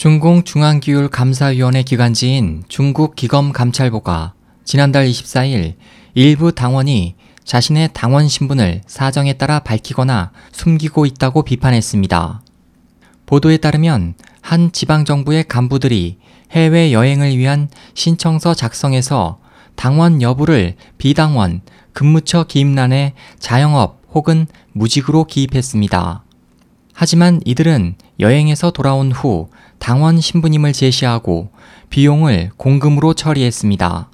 중공 중앙기율감사위원회 기관지인 중국기검감찰보가 지난달 24일 일부 당원이 자신의 당원 신분을 사정에 따라 밝히거나 숨기고 있다고 비판했습니다. 보도에 따르면 한 지방정부의 간부들이 해외여행을 위한 신청서 작성에서 당원 여부를 비당원, 근무처 기입란에 자영업 혹은 무직으로 기입했습니다. 하지만 이들은 여행에서 돌아온 후 당원 신분임을 제시하고 비용을 공금으로 처리했습니다.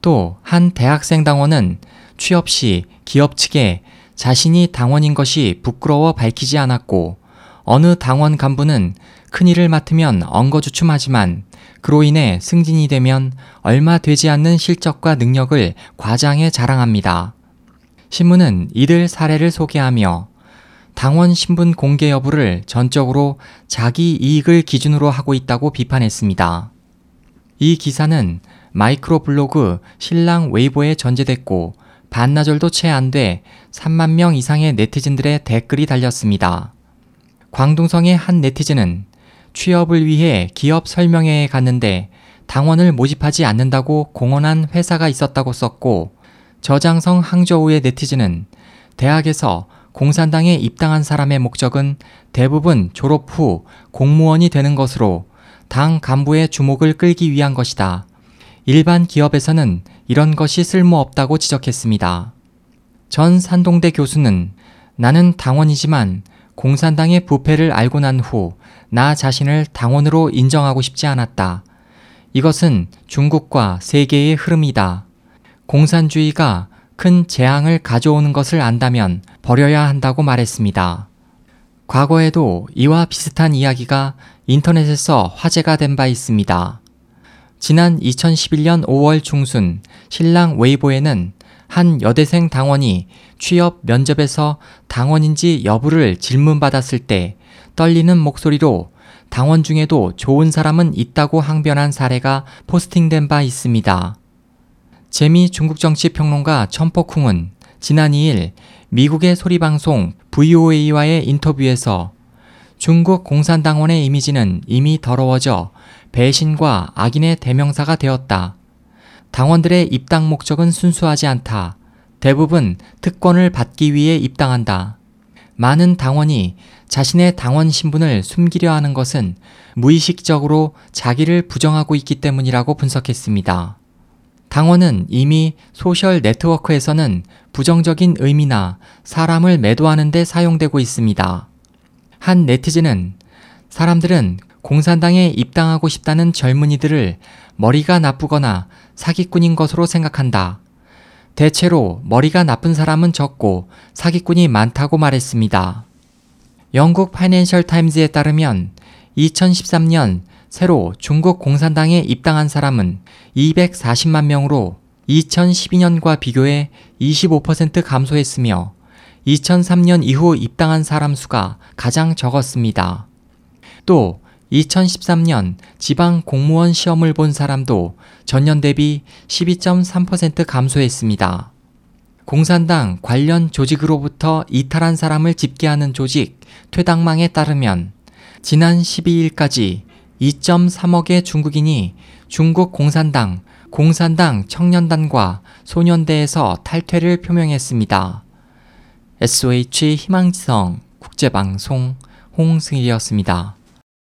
또 한 대학생 당원은 취업 시 기업 측에 자신이 당원인 것이 부끄러워 밝히지 않았고 어느 당원 간부는 큰일을 맡으면 엉거주춤하지만 그로 인해 승진이 되면 얼마 되지 않는 실적과 능력을 과장해 자랑합니다. 신문은 이들 사례를 소개하며 당원 신분 공개 여부를 전적으로 자기 이익을 기준으로 하고 있다고 비판했습니다. 이 기사는 마이크로 블로그 신랑 웨이보에 전제됐고 반나절도 채 안 돼 3만 명 이상의 네티즌들의 댓글이 달렸습니다. 광둥성의 한 네티즌은 취업을 위해 기업 설명회에 갔는데 당원을 모집하지 않는다고 공언한 회사가 있었다고 썼고 저장성 항저우의 네티즌은 대학에서 공산당에 입당한 사람의 목적은 대부분 졸업 후 공무원이 되는 것으로 당 간부의 주목을 끌기 위한 것이다. 일반 기업에서는 이런 것이 쓸모없다고 지적했습니다. 전 산동대 교수는 나는 당원이지만 공산당의 부패를 알고 난 후 나 자신을 당원으로 인정하고 싶지 않았다. 이것은 중국과 세계의 흐름이다. 공산주의가 큰 재앙을 가져오는 것을 안다면 버려야 한다고 말했습니다. 과거에도 이와 비슷한 이야기가 인터넷에서 화제가 된 바 있습니다. 지난 2011년 5월 중순 신랑 웨이보에는 한 여대생 당원이 취업 면접에서 당원인지 여부를 질문받았을 때 떨리는 목소리로 당원 중에도 좋은 사람은 있다고 항변한 사례가 포스팅된 바 있습니다. 재미 중국 정치 평론가 천포쿵은 지난 2일 미국의 소리방송 VOA와의 인터뷰에서 중국 공산당원의 이미지는 이미 더러워져 배신과 악인의 대명사가 되었다. 당원들의 입당 목적은 순수하지 않다. 대부분 특권을 받기 위해 입당한다. 많은 당원이 자신의 당원 신분을 숨기려 하는 것은 무의식적으로 자기를 부정하고 있기 때문이라고 분석했습니다. 당원은 이미 소셜 네트워크에서는 부정적인 의미나 사람을 매도하는 데 사용되고 있습니다. 한 네티즌은 사람들은 공산당에 입당하고 싶다는 젊은이들을 머리가 나쁘거나 사기꾼인 것으로 생각한다. 대체로 머리가 나쁜 사람은 적고 사기꾼이 많다고 말했습니다. 영국 파이낸셜 타임즈에 따르면 2013년 새로 중국 공산당에 입당한 사람은 240만 명으로 2012년과 비교해 25% 감소했으며 2003년 이후 입당한 사람 수가 가장 적었습니다. 또 2013년 지방 공무원 시험을 본 사람도 전년 대비 12.3% 감소했습니다. 공산당 관련 조직으로부터 이탈한 사람을 집계하는 조직 퇴당망에 따르면 지난 12일까지 2.3억의 중국인이 중국 공산당, 공산당 청년단과 소년대에서 탈퇴를 표명했습니다. SOH 희망지성 국제방송 홍승일이었습니다.